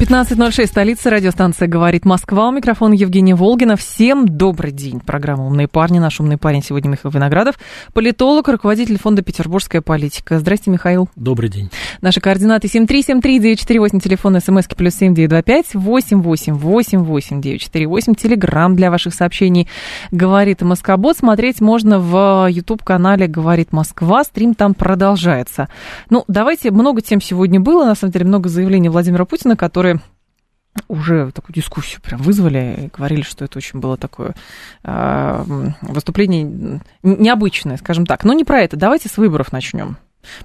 15.06, столица, радиостанция «Говорит Москва». У микрофона Евгения Волгина. Всем добрый день. Программа «Умные парни». Наш умный парень сегодня Михаил Виноградов. Политолог, руководитель фонда «Петербургская политика». Здрасте, Михаил. Добрый день. Наши координаты 7373948, телефон смски плюс 7925 8888948, телеграмм для ваших сообщений «Говорит Москобот». Смотреть можно в YouTube-канале «Говорит Москва». Стрим там продолжается. Ну, давайте, много тем сегодня было. На самом деле, много заявлений Владимира Путина, которые уже такую дискуссию прям вызвали и говорили, что это очень было такое э, выступление необычное, скажем так. Но не про это. Давайте с выборов начнем.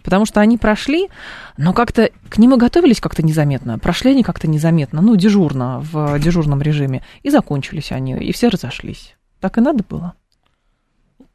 Потому что они прошли, но как-то к ним и готовились как-то незаметно. Прошли они как-то незаметно, ну, дежурно, в дежурном режиме. И закончились они, и все разошлись. Так и надо было.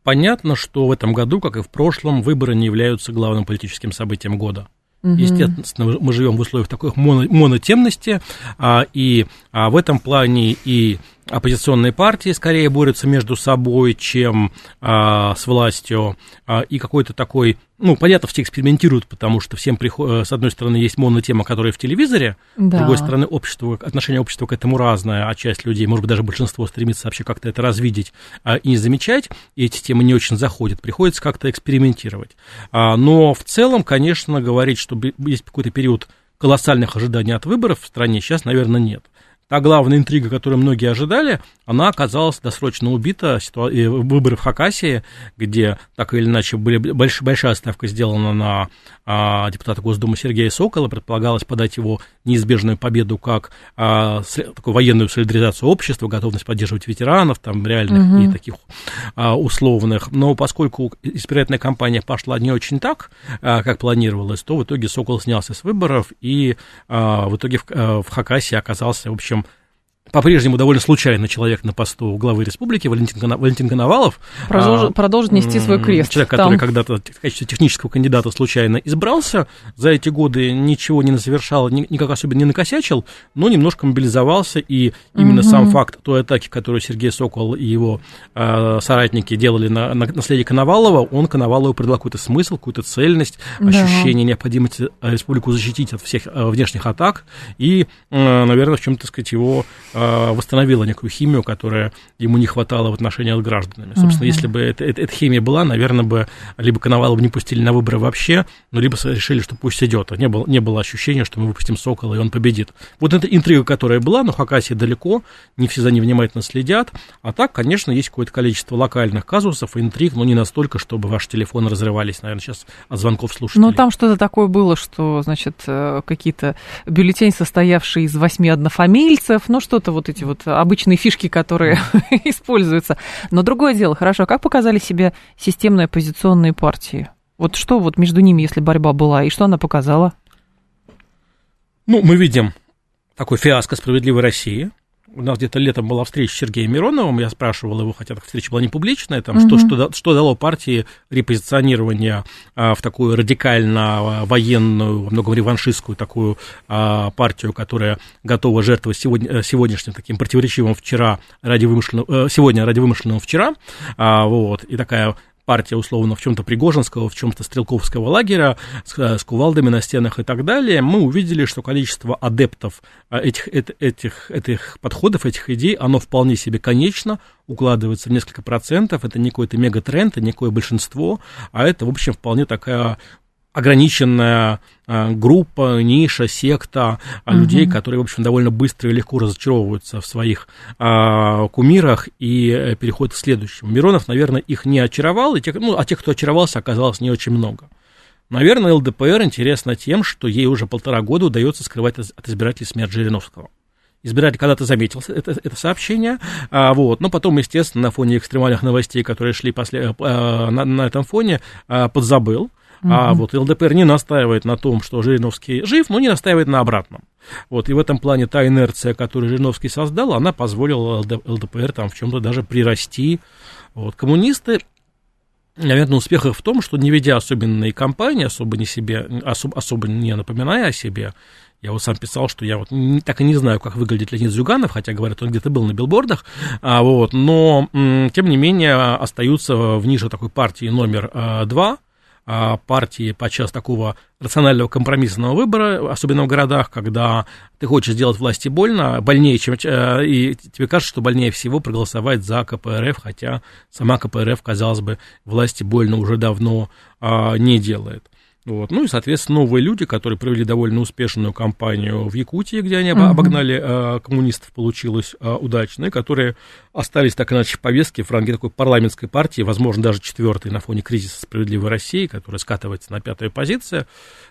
Понятно, что в этом году, как и в прошлом, выборы не являются главным политическим событием года. Угу. Естественно, мы живем в условиях такой моно, монотемности, а, и а, в этом плане и оппозиционные партии скорее борются между собой, чем а, с властью, а, и какой-то такой, ну, понятно, все экспериментируют, потому что всем, приход... с одной стороны, есть монотема, которая в телевизоре, да. с другой стороны, общество, отношение общества к этому разное, а часть людей, может быть, даже большинство стремится вообще как-то это развидеть а, и не замечать, и эти темы не очень заходят, приходится как-то экспериментировать. А, но в целом, конечно, говорить, что есть какой-то период колоссальных ожиданий от выборов в стране сейчас, наверное, нет та главная интрига, которую многие ожидали, она оказалась досрочно убита. Выборы в Хакасии, где так или иначе были больш, большая ставка сделана на а, депутата Госдумы Сергея Сокола, предполагалось подать его неизбежную победу как а, такую военную солидаризацию общества, готовность поддерживать ветеранов, там реальных угу. и таких а, условных. Но поскольку избирательная кампания пошла не очень так, а, как планировалось, то в итоге Сокол снялся с выборов и а, в итоге в, а, в Хакасии оказался, в общем, по-прежнему довольно случайный человек на посту главы республики, Валентин, Валентин Коновалов. Продолжит, а, продолжит нести свой крест. Человек, там. который когда-то в качестве технического кандидата случайно избрался, за эти годы ничего не совершал, никак особенно не накосячил, но немножко мобилизовался, и именно угу. сам факт той атаки, которую Сергей Сокол и его э, соратники делали на, на наследие Коновалова, он Коновалову придал какой-то смысл, какую-то цельность, да. ощущение необходимости республику защитить от всех э, внешних атак, и, э, наверное, в чем-то, сказать, его а, восстановила некую химию, которая ему не хватало в отношении с гражданами. Собственно, uh-huh. если бы это, это, эта химия была, наверное, бы либо Коновалова не пустили на выборы вообще, ну, либо решили, что пусть идет. Не было, не было ощущения, что мы выпустим Сокола, и он победит. Вот эта интрига, которая была, но Хакасия далеко, не все за ней внимательно следят. А так, конечно, есть какое-то количество локальных казусов, интриг, но не настолько, чтобы ваши телефоны разрывались, наверное, сейчас от звонков слушателей. Ну, там что-то такое было, что, значит, э, какие-то бюллетени, состоявшие из восьми однофамильцев, ну, что-то это вот эти вот обычные фишки, которые используются. Но другое дело, хорошо, а как показали себе системные оппозиционные партии? Вот что вот между ними, если борьба была, и что она показала? Ну, мы видим такой фиаско «Справедливой России», у нас где-то летом была встреча с Сергеем Мироновым, я спрашивал его, хотя встреча была не публичная, там, угу. что, что, что дало партии репозиционирование а, в такую радикально военную, во многом реваншистскую такую а, партию, которая готова жертвовать сегодня, э, сегодняшним таким противоречивым вчера ради вымышленного, э, сегодня ради вымышленного вчера, а, вот, и такая партия, условно, в чем-то Пригожинского, в чем-то Стрелковского лагеря, с, с кувалдами на стенах и так далее, мы увидели, что количество адептов а, этих, этих, этих подходов, этих идей, оно вполне себе конечно, укладывается в несколько процентов, это не какой-то мегатренд, это не какое большинство, а это, в общем, вполне такая ограниченная а, группа, ниша, секта угу. людей, которые, в общем, довольно быстро и легко разочаровываются в своих а, кумирах и э, переходят к следующему. Миронов, наверное, их не очаровал, и тех, ну, а тех, кто очаровался, оказалось не очень много. Наверное, ЛДПР интересна тем, что ей уже полтора года удается скрывать от избирателей смерть Жириновского. Избиратель когда-то заметил это, это сообщение, а, вот, но потом, естественно, на фоне экстремальных новостей, которые шли после, а, на, на этом фоне, а, подзабыл, Угу. А вот ЛДПР не настаивает на том, что Жириновский жив, но не настаивает на обратном. Вот, и в этом плане та инерция, которую Жириновский создал, она позволила ЛДПР там в чем-то даже прирасти. Вот, коммунисты наверное, успех их в том, что не ведя особенные кампании, особо не себе, особо, особо не напоминая о себе, я вот сам писал, что я вот не, так и не знаю, как выглядит Леонид Зюганов, хотя, говорят, он где-то был на билбордах, а, вот, но, тем не менее, остаются в нише такой партии номер а, два, партии подчас такого рационального компромиссного выбора, особенно в городах, когда ты хочешь сделать власти больно, больнее, чем... Э, и тебе кажется, что больнее всего проголосовать за КПРФ, хотя сама КПРФ, казалось бы, власти больно уже давно а, не делает. Вот. Ну и, соответственно, новые люди, которые провели довольно успешную кампанию в Якутии, где они uh-huh. обогнали э, коммунистов, получилось э, удачно, и которые остались так иначе в повестке в ранге такой парламентской партии, возможно, даже четвертой на фоне кризиса справедливой России, которая скатывается на пятую позицию.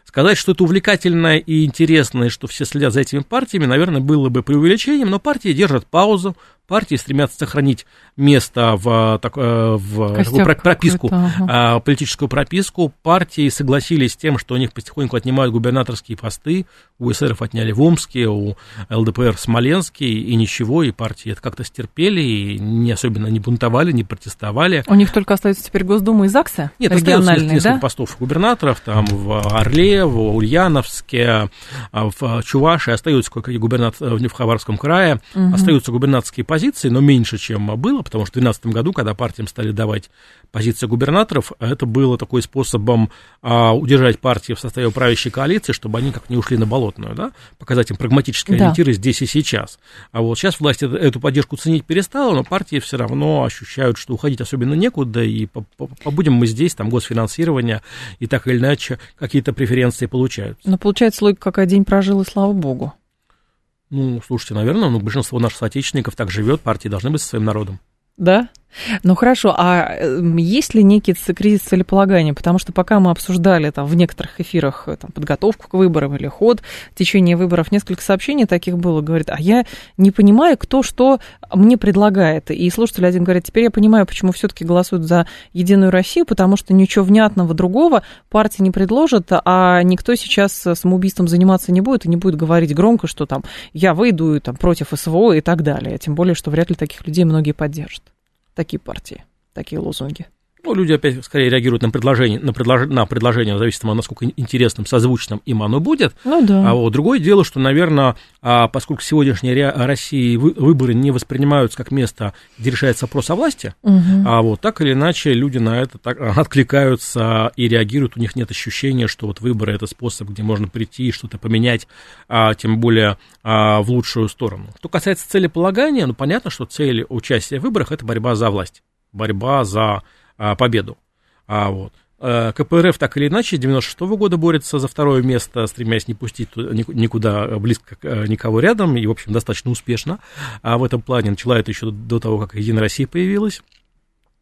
Сказать, что это увлекательно и интересно, и что все следят за этими партиями, наверное, было бы преувеличением, но партии держат паузу, партии стремятся сохранить место в, так, э, в такую прописку, ага. политическую прописку. Партии согласились с тем, что у них потихоньку отнимают губернаторские посты. У эсеров отняли в Омске, у ЛДПР в Смоленске, и ничего, и партии это как-то стерпели, и не особенно не бунтовали, не протестовали. У них только остается теперь Госдума и ЗАГСа Нет, остается несколько да? постов губернаторов, там в Орле, в Ульяновске, а, в Чувашии, остаются кое-какие губернаторы в Хабаровском крае, угу. остаются губернаторские позиции, но меньше, чем было, потому что в 2012 году, когда партиям стали давать позиции губернаторов, это было такой способом а, удержать партии в составе правящей коалиции, чтобы они как не ушли на болотную, да, показать им прагматические да. ориентиры здесь и сейчас. А вот сейчас власть эту поддержку ценить перестала, но партии все равно ощущают, что уходить особенно некуда, и побудем мы здесь, там госфинансирование, и так или иначе какие-то преференции получают. Но получается логика, какая день прожил, и слава богу. Ну, слушайте, наверное, ну, большинство наших соотечественников так живет, партии должны быть со своим народом. Да? Ну хорошо, а эм, есть ли некий кризис целеполагания? Потому что пока мы обсуждали там, в некоторых эфирах э, там, подготовку к выборам или ход течение выборов, несколько сообщений таких было, говорит, а я не понимаю, кто что мне предлагает. И слушатель один говорит, теперь я понимаю, почему все-таки голосуют за Единую Россию, потому что ничего внятного другого партия не предложит, а никто сейчас самоубийством заниматься не будет и не будет говорить громко, что там я выйду там, против СВО и так далее. Тем более, что вряд ли таких людей многие поддержат такие партии, такие лозунги. Ну, люди опять скорее реагируют на предложение, на, предлож, на предложение, зависит от того, насколько интересным, созвучным им оно будет. Ну да. А вот другое дело, что, наверное, а, поскольку сегодняшние России выборы не воспринимаются как место, где решается вопрос о власти, угу. а вот так или иначе люди на это так, откликаются и реагируют, у них нет ощущения, что вот выборы это способ, где можно прийти и что-то поменять, а, тем более а, в лучшую сторону. Что касается целеполагания, ну понятно, что цель участия в выборах это борьба за власть, борьба за а, победу. А, вот. Э, КПРФ так или иначе с 96 -го года борется за второе место, стремясь не пустить никуда близко э, никого рядом, и, в общем, достаточно успешно. А в этом плане начала это еще до того, как Единая Россия появилась.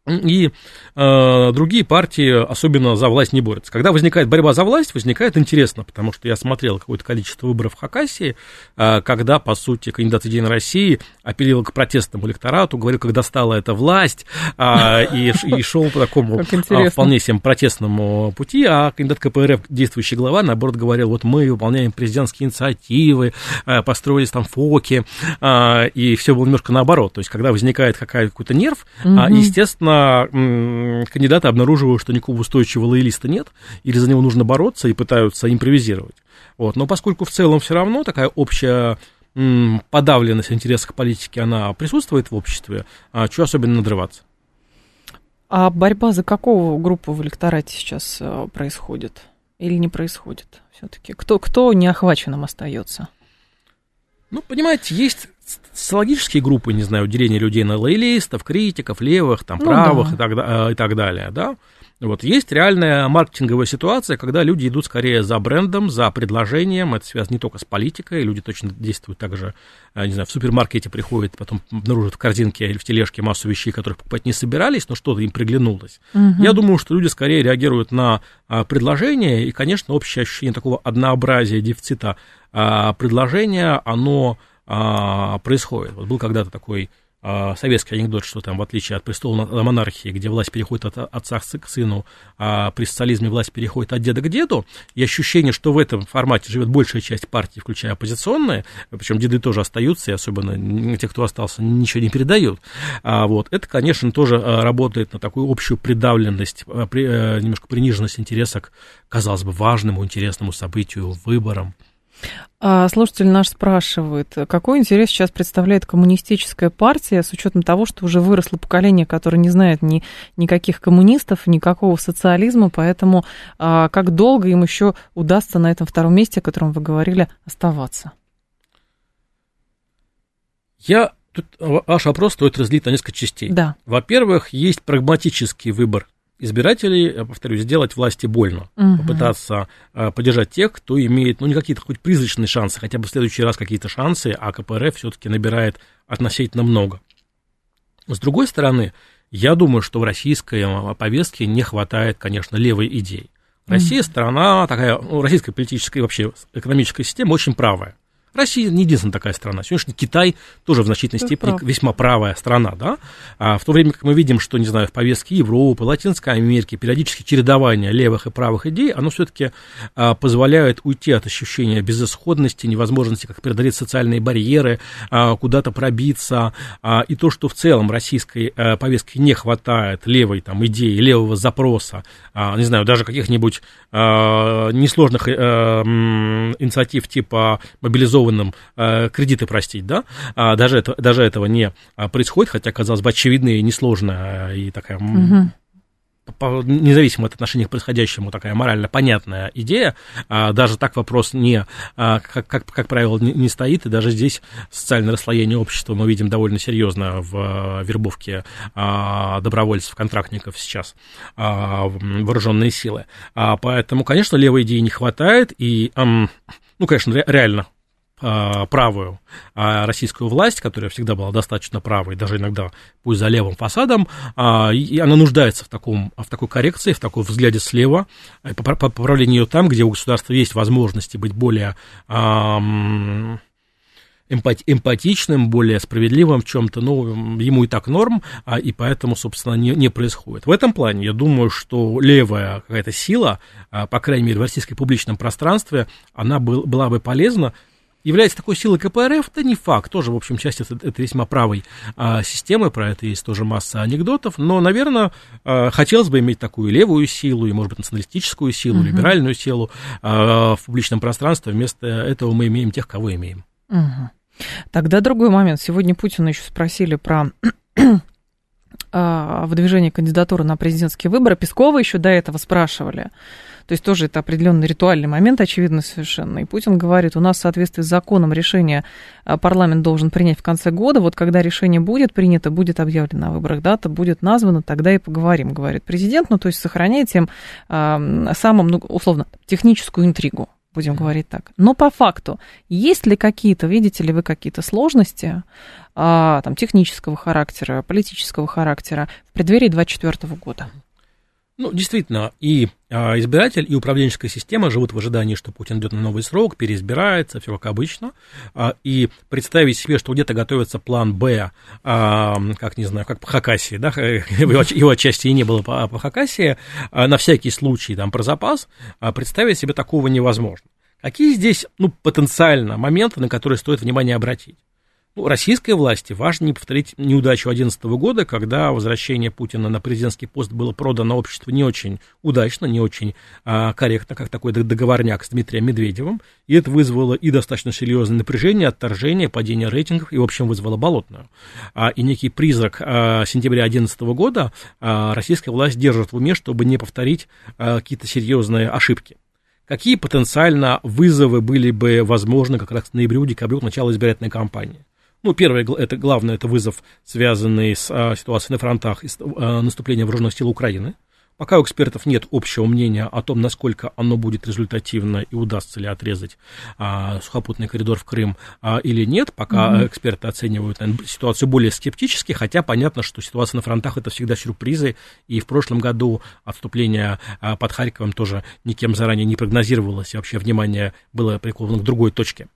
И э, другие партии особенно за власть не борются. Когда возникает борьба за власть, возникает интересно, потому что я смотрел какое-то количество выборов в Хакасии, э, когда, по сути, кандидат Единой России апеллировал к протестному электорату, говорил, как достала эта власть, э, и, и шел по такому э, вполне себе протестному пути, а кандидат КПРФ, действующий глава, наоборот, говорил, вот мы выполняем президентские инициативы, э, построились там ФОКи, э, и все было немножко наоборот. То есть, когда возникает какой-то нерв, угу. э, естественно, кандидаты обнаруживают, что никакого устойчивого лоялиста нет, или за него нужно бороться и пытаются импровизировать. Вот. Но поскольку в целом все равно такая общая подавленность интересов к политике, она присутствует в обществе, а что особенно надрываться? А борьба за какого группу в электорате сейчас э, происходит? Или не происходит все-таки? Кто, кто неохваченным остается? Ну, понимаете, есть социологические группы, не знаю, деление людей на лоялистов, критиков, левых, там, ну, правых да. и, так, э, и так далее, да. Вот есть реальная маркетинговая ситуация, когда люди идут скорее за брендом, за предложением. Это связано не только с политикой, люди точно действуют так же, э, не знаю, в супермаркете приходят, потом обнаружат в корзинке или в тележке массу вещей, которых покупать не собирались, но что-то им приглянулось. Угу. Я думаю, что люди скорее реагируют на а, предложение, и, конечно, общее ощущение такого однообразия, дефицита а, предложения, оно а, происходит. Вот был когда-то такой советский анекдот, что там, в отличие от престола монархии, где власть переходит от отца к сыну, а при социализме власть переходит от деда к деду, и ощущение, что в этом формате живет большая часть партии, включая оппозиционные, причем деды тоже остаются, и особенно те, кто остался, ничего не передают, а, вот, это, конечно, тоже работает на такую общую придавленность, при, немножко приниженность интереса к, казалось бы, важному, интересному событию, выборам. А слушатель наш спрашивает, какой интерес сейчас представляет коммунистическая партия с учетом того, что уже выросло поколение, которое не знает ни, никаких коммунистов, никакого социализма, поэтому а, как долго им еще удастся на этом втором месте, о котором вы говорили, оставаться? Я Тут ваш вопрос стоит разделить на несколько частей. Да. Во-первых, есть прагматический выбор избирателей, я повторюсь, сделать власти больно, угу. попытаться э, поддержать тех, кто имеет, ну, не какие-то хоть призрачные шансы, хотя бы в следующий раз какие-то шансы, а КПРФ все-таки набирает относительно много. С другой стороны, я думаю, что в российской а, повестке не хватает, конечно, левой идеи. Россия страна такая, ну, российская политическая и вообще экономическая система очень правая. Россия не единственная такая страна. Сегодня Китай тоже в значительной Ты степени прав. весьма правая страна, да? А в то время как мы видим, что, не знаю, в повестке Европы, Латинской Америки периодически чередование левых и правых идей, оно все-таки а, позволяет уйти от ощущения безысходности, невозможности как преодолеть социальные барьеры, а, куда-то пробиться. А, и то, что в целом российской а, повестке не хватает левой там, идеи, левого запроса, а, не знаю, даже каких-нибудь а, несложных а, инициатив типа мобилизованных заинтересованным э, кредиты простить, да, а даже, это, даже этого не а, происходит, хотя, казалось бы, очевидная и несложная, и такая... Угу независимо от отношения к происходящему, такая морально понятная идея, а, даже так вопрос не, а, как, как, как правило, не стоит, и даже здесь социальное расслоение общества мы видим довольно серьезно в а, вербовке добровольцев, контрактников сейчас, вооруженные силы. Поэтому, конечно, левой идеи не хватает, и, ну, конечно, реально а, правую а российскую власть, которая всегда была достаточно правой, даже иногда пусть за левым фасадом, а, и она нуждается в, таком, в такой коррекции, в такой взгляде слева, поправлению ее там, где у государства есть возможности быть более эмпати эмпатичным, более справедливым в чем-то, ну, ему и так норм, а, и поэтому, собственно, не, не происходит. В этом плане я думаю, что левая какая-то сила, по крайней мере, в российском публичном пространстве, она был, была бы полезна, является такой силой КПРФ, да не факт, тоже, в общем, часть это, это весьма правой а, системы, про это есть тоже масса анекдотов, но, наверное, а, хотелось бы иметь такую левую силу, и, может быть, националистическую силу, угу. либеральную силу а, в публичном пространстве, вместо этого мы имеем тех, кого имеем. Угу. Тогда другой момент. Сегодня Путина еще спросили про а, выдвижение кандидатуры на президентские выборы. Пескова еще до этого спрашивали. То есть тоже это определенный ритуальный момент, очевидно совершенно. И Путин говорит, у нас в соответствии с законом решение а, парламент должен принять в конце года. Вот когда решение будет принято, будет объявлено о выборах, дата будет названа, тогда и поговорим, говорит президент. Ну, то есть сохраняет тем э, самым, ну, условно, техническую интригу будем говорить так. Но по факту, есть ли какие-то, видите ли вы какие-то сложности а, там, технического характера, политического характера в преддверии 2024 года? Ну, действительно, и а, избиратель, и управленческая система живут в ожидании, что Путин идет на новый срок, переизбирается, все как обычно. А, и представить себе, что где-то готовится план Б, а, как, не знаю, как по Хакасии, да, его, отчасти и не было по, Хакасии, на всякий случай, там, про запас, представить себе такого невозможно. Какие здесь, ну, потенциально моменты, на которые стоит внимание обратить? Ну, российской власти важно не повторить неудачу 2011 года, когда возвращение Путина на президентский пост было продано обществу не очень удачно, не очень а, корректно, как такой договорняк с Дмитрием Медведевым, и это вызвало и достаточно серьезное напряжение, отторжение, падение рейтингов, и, в общем, вызвало болотную. А, и некий призрак а, сентября 2011 года а, российская власть держит в уме, чтобы не повторить а, какие-то серьезные ошибки. Какие потенциально вызовы были бы возможны как раз к ноябрю-декабрю, к началу избирательной кампании? Ну, первое, это главное, это вызов, связанный с а, ситуацией на фронтах и а, наступлением вооруженных сил Украины. Пока у экспертов нет общего мнения о том, насколько оно будет результативно и удастся ли отрезать а, сухопутный коридор в Крым а, или нет, пока mm-hmm. эксперты оценивают наверное, ситуацию более скептически, хотя понятно, что ситуация на фронтах это всегда сюрпризы, и в прошлом году отступление а, под Харьковом тоже никем заранее не прогнозировалось, и вообще внимание было приковано к другой точке.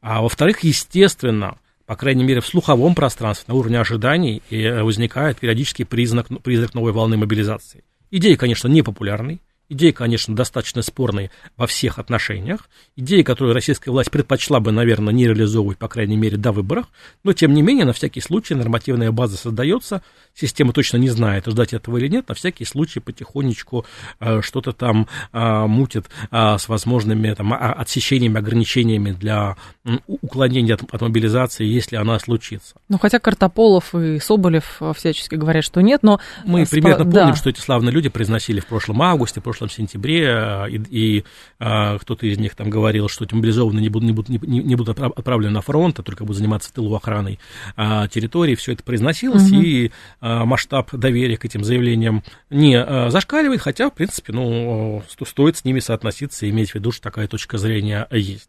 А во-вторых, естественно, по крайней мере, в слуховом пространстве, на уровне ожиданий, и возникает периодический признак, признак новой волны мобилизации. Идея, конечно, непопулярной, Идея, конечно, достаточно спорная во всех отношениях. Идея, которую российская власть предпочла бы, наверное, не реализовывать, по крайней мере, до выборов. Но, тем не менее, на всякий случай нормативная база создается. Система точно не знает, ждать этого или нет. На всякий случай потихонечку э, что-то там э, мутит э, с возможными там, отсечениями, ограничениями для э, уклонения от, от мобилизации, если она случится. Ну, хотя Картополов и Соболев э, всячески говорят, что нет, но... Мы примерно помним, да. что эти славные люди произносили в прошлом августе, в прошлом прошлом сентябре, э, и, и а, кто-то из них там говорил, что эти мобилизованные не будут, не будут, не, не будут отправлены на фронт, а только будут заниматься тылу охраной а, территории. Все это произносилось, угу. и а, масштаб доверия к этим заявлениям не а, зашкаливает, хотя, в принципе, ну, стоит с ними соотноситься и иметь в виду, что такая точка зрения есть.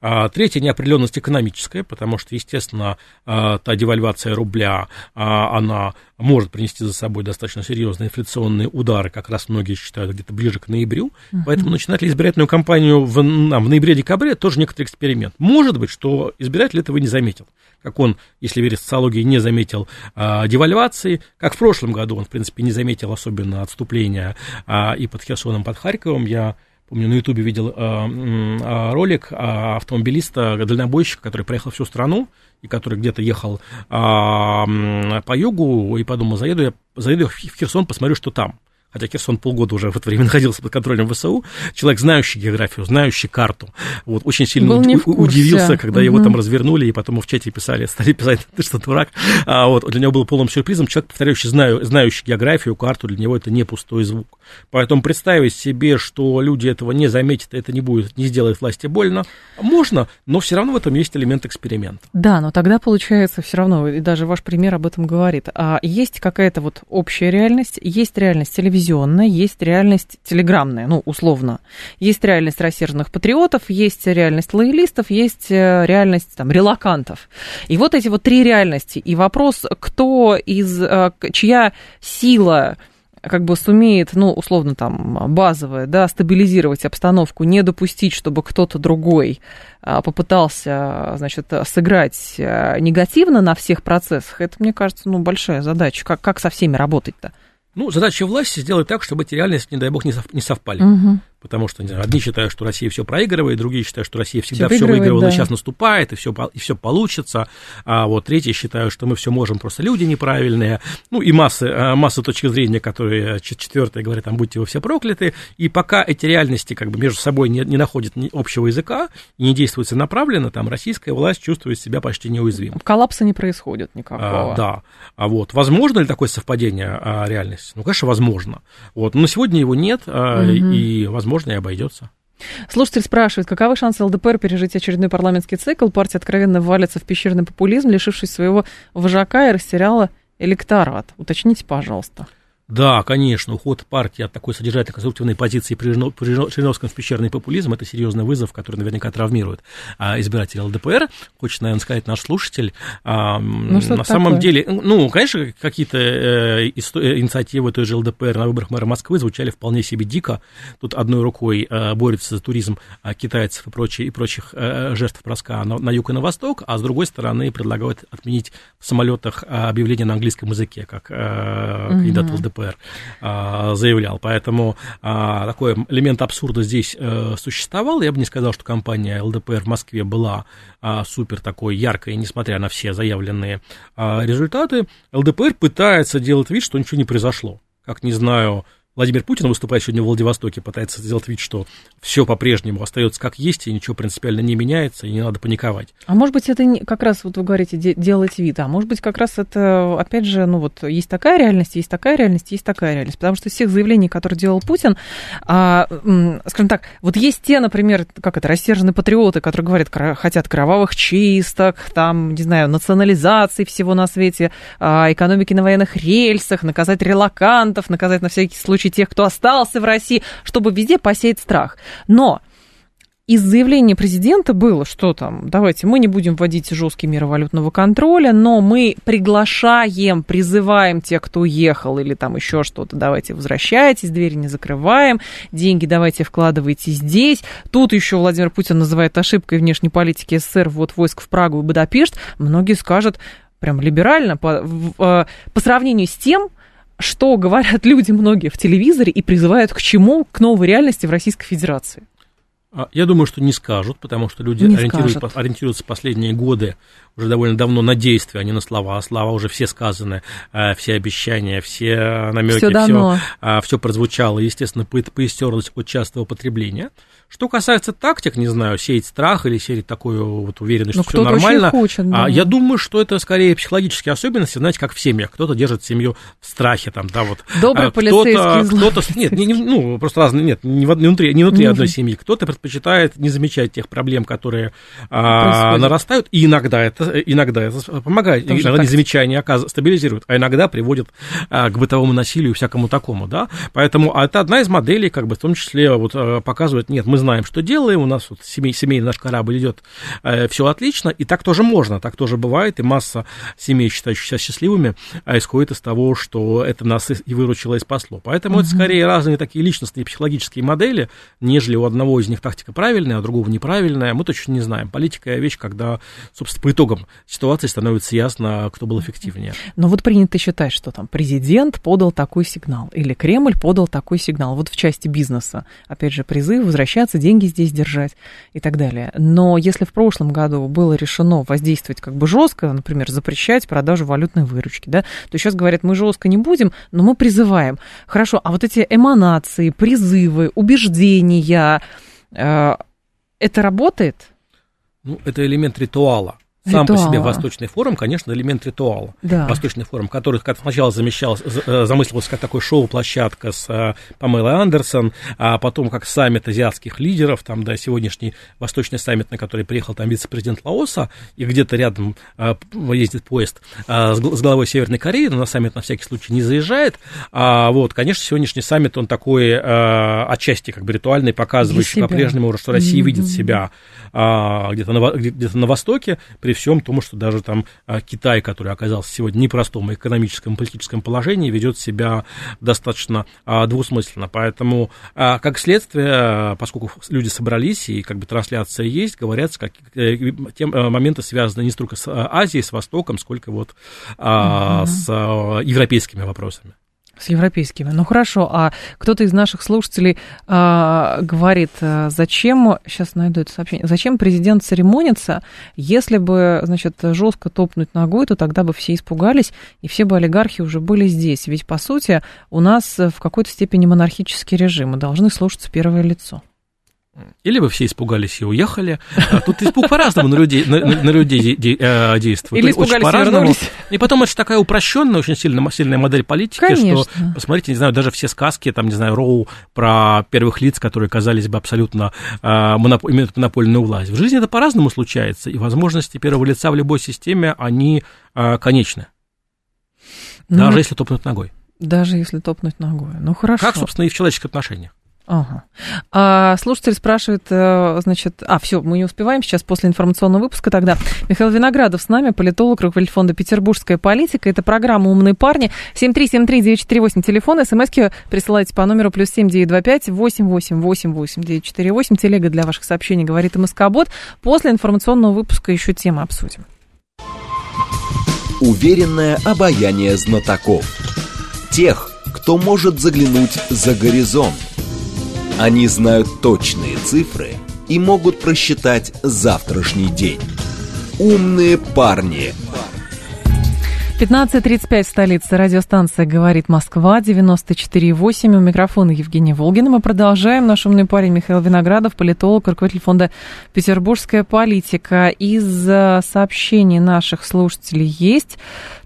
А, третья неопределенность экономическая, потому что, естественно, а, та девальвация рубля, а, она может принести за собой достаточно серьезные инфляционные удары, как раз многие считают где-то ближе к ноябрю. Uh-huh. Поэтому начинать ли избирательную кампанию в, в ноябре-декабре тоже некоторый эксперимент. Может быть, что избиратель этого не заметил. Как он, если верить социологии, не заметил а, девальвации, как в прошлом году он, в принципе, не заметил особенно отступления а, и под Херсоном, под Харьковом. Я помню, на Ютубе видел э, ролик автомобилиста, дальнобойщика, который проехал всю страну, и который где-то ехал э, по югу, и подумал, заеду я заеду в Херсон, посмотрю, что там хотя Херсон полгода уже в это время находился под контролем ВСУ, человек, знающий географию, знающий карту, вот, очень сильно у- удивился, когда угу. его там развернули, и потом в чате писали, стали писать, ты что, дурак, а вот, для него было полным сюрпризом, человек, повторяющий, знаю, знающий географию, карту, для него это не пустой звук. Поэтому представить себе, что люди этого не заметят, это не будет, не сделает власти больно, можно, но все равно в этом есть элемент эксперимента. Да, но тогда получается все равно, и даже ваш пример об этом говорит, а есть какая-то вот общая реальность, есть реальность телевизора, телевизионная, есть реальность телеграмная, ну, условно. Есть реальность рассерженных патриотов, есть реальность лоялистов, есть э, реальность там релакантов. И вот эти вот три реальности. И вопрос, кто из, э, чья сила как бы сумеет, ну, условно там, базовая, да, стабилизировать обстановку, не допустить, чтобы кто-то другой а, попытался, значит, сыграть э, негативно на всех процессах, это, мне кажется, ну, большая задача. Как, как со всеми работать-то? Ну, задача власти сделать так, чтобы эти реальности, не дай бог, не совпали. Угу. Потому что знаю, одни считают, что Россия все проигрывает, другие считают, что Россия всегда все, все выигрывала, да. сейчас наступает, и все, и все получится. А вот третьи считают, что мы все можем, просто люди неправильные. Ну, и масса, а, масса точек зрения, которые четвертые говорят, там, будьте вы все прокляты. И пока эти реальности как бы между собой не, не находят общего языка и не действуют направленно, там российская власть чувствует себя почти неуязвимой. Коллапса не происходит никакого. А, да. А вот возможно ли такое совпадение а, реальности? Ну, конечно, возможно. Вот. Но сегодня его нет, а, угу. и возможно возможно, и обойдется. Слушатель спрашивает, каковы шансы ЛДПР пережить очередной парламентский цикл? Партия откровенно валится в пещерный популизм, лишившись своего вожака и растеряла электорат. Уточните, пожалуйста. Да, конечно, уход партии от такой содержательной конструктивной позиции при Жириновском в пещерный популизм – это серьезный вызов, который наверняка травмирует а, избирателей ЛДПР. Хочет, наверное, сказать наш слушатель. А, ну, на самом такое? деле, ну, конечно, какие-то э, э, инициативы той же ЛДПР на выборах мэра Москвы звучали вполне себе дико. Тут одной рукой э, борется за туризм э, китайцев и, прочие, и прочих э, жертв броска на, на юг и на восток, а с другой стороны предлагают отменить в самолетах э, объявление на английском языке, как э, кандидат в ЛДПР. ЛДПР а, заявлял. Поэтому а, такой элемент абсурда здесь а, существовал. Я бы не сказал, что компания ЛДПР в Москве была а, супер такой яркой, несмотря на все заявленные результаты. ЛДПР пытается делать вид, что ничего не произошло. Как, не знаю, Владимир Путин, выступая сегодня в Владивостоке, пытается сделать вид, что все по-прежнему остается как есть, и ничего принципиально не меняется, и не надо паниковать. А может быть, это не, как раз, вот вы говорите, делать вид, а может быть, как раз это, опять же, ну вот, есть такая реальность, есть такая реальность, есть такая реальность. Потому что из всех заявлений, которые делал Путин, а, скажем так, вот есть те, например, как это, рассерженные патриоты, которые говорят, хотят кровавых чисток, там, не знаю, национализации всего на свете, а, экономики на военных рельсах, наказать релакантов, наказать на всякий случай тех, кто остался в России, чтобы везде посеять страх. Но из заявления президента было, что там, давайте, мы не будем вводить жесткие меры валютного контроля, но мы приглашаем, призываем тех, кто уехал или там еще что-то, давайте возвращайтесь, двери не закрываем, деньги давайте вкладывайте здесь. Тут еще Владимир Путин называет ошибкой внешней политики СССР ввод войск в Прагу и Будапешт. Многие скажут, прям либерально, по, э, по сравнению с тем, что говорят люди многие в телевизоре и призывают к чему? К новой реальности в Российской Федерации. А, я думаю, что не скажут, потому что люди ориентируются, ориентируются последние годы уже довольно давно на действия, а не на слова. А слова уже все сказаны, э, все обещания, все намеки, все, все, все прозвучало, естественно, поистерлось от частого потребления. Что касается тактик, не знаю, сеять страх или сеять такую вот уверенность, Но ну, что все нормально. Хочет, да. а, я думаю, что это скорее психологические особенности, знаете, как в семьях. Кто-то держит семью в страхе, там, да, вот. Добрый полицейский кто-то, кто нет, не, не, ну, просто разные, нет, не внутри, не внутри одной семьи. Кто-то предпочитает не замечать тех проблем, которые а, нарастают, и иногда это, иногда это помогает, Тоже иногда незамечание оказывается, стабилизирует, а иногда приводит а, к бытовому насилию и всякому такому, да. Поэтому а это одна из моделей, как бы, в том числе, вот, а, показывает, нет, мы знаем, что делаем, у нас вот семей, семейный наш корабль идет, э, все отлично, и так тоже можно, так тоже бывает, и масса семей, считающихся счастливыми, а исходит из того, что это нас и выручило, и спасло. Поэтому угу. это скорее разные такие личностные психологические модели, нежели у одного из них тактика правильная, а другого неправильная, мы точно не знаем. Политика вещь, когда, собственно, по итогам ситуации становится ясно, кто был эффективнее. Но вот принято считать, что там президент подал такой сигнал, или Кремль подал такой сигнал. Вот в части бизнеса, опять же, призыв возвращаться деньги здесь держать и так далее. Но если в прошлом году было решено воздействовать как бы жестко, например, запрещать продажу валютной выручки, да, то сейчас говорят, мы жестко не будем, но мы призываем. Хорошо, а вот эти эманации, призывы, убеждения, э, это работает? Ну, это элемент ритуала. Сам ритуала. по себе Восточный форум, конечно, элемент ритуала. Да. Восточный форум, который как сначала замещался, э, замыслился как такой шоу-площадка с э, Памелой Андерсон, а потом как саммит азиатских лидеров, там, да, сегодняшний Восточный саммит, на который приехал там вице-президент Лаоса, и где-то рядом э, ездит поезд с главой Северной Кореи, но на саммит на всякий случай не заезжает. А вот, конечно, сегодняшний саммит, он такой отчасти как бы ритуальный, показывающий по-прежнему, что Россия mm-hmm. видит себя а, где-то на, где на Востоке, при всем том, что даже там а, Китай, который оказался сегодня в непростом экономическом и политическом положении, ведет себя достаточно а, двусмысленно. Поэтому, как следствие, поскольку люди собрались и как бы трансляция есть, говорят, как, э, те моменты связаны не столько с Азией, с Востоком, сколько вот mm-hmm. с европейскими вопросами. С европейскими. Ну хорошо, а кто-то из наших слушателей э, говорит, а, зачем, сейчас найду это сообщение, зачем президент церемонится, если бы, значит, жестко топнуть ногой, то тогда бы все испугались, и все бы олигархи уже были здесь. Ведь, по сути, у нас в какой-то степени монархический режим, мы должны слушаться первое лицо. Или вы все испугались и уехали. А тут испуг по-разному на людей, на, на людей де, э, действует. Или испугались очень по-разному. и вернулись. И потом это же такая упрощенная, очень сильная, сильная модель политики, Конечно. что, посмотрите, не знаю, даже все сказки, там, не знаю, Роу про первых лиц, которые казались бы абсолютно э, моноп... имеют монопольную власть. В жизни это по-разному случается, и возможности первого лица в любой системе, они э, конечны. Ну, даже если топнуть ногой. Даже если топнуть ногой. Ну, хорошо. Как, собственно, и в человеческих отношениях. Ага. А, слушатель спрашивает, э, значит, а, все, мы не успеваем сейчас после информационного выпуска тогда. Михаил Виноградов с нами, политолог, руководитель «Петербургская политика». Это программа «Умные парни». 7373948, телефон, смски присылайте по номеру плюс 7925 888 948. Телега для ваших сообщений, говорит МСК-бот. После информационного выпуска еще темы обсудим. Уверенное обаяние знатоков. Тех, кто может заглянуть за горизонт они знают точные цифры и могут просчитать завтрашний день. Умные парни. 15.35 в столице. Радиостанция «Говорит Москва», 94.8. У микрофона Евгения Волгина. Мы продолжаем. Наш умный парень Михаил Виноградов, политолог, руководитель фонда «Петербургская политика». Из э, сообщений наших слушателей есть...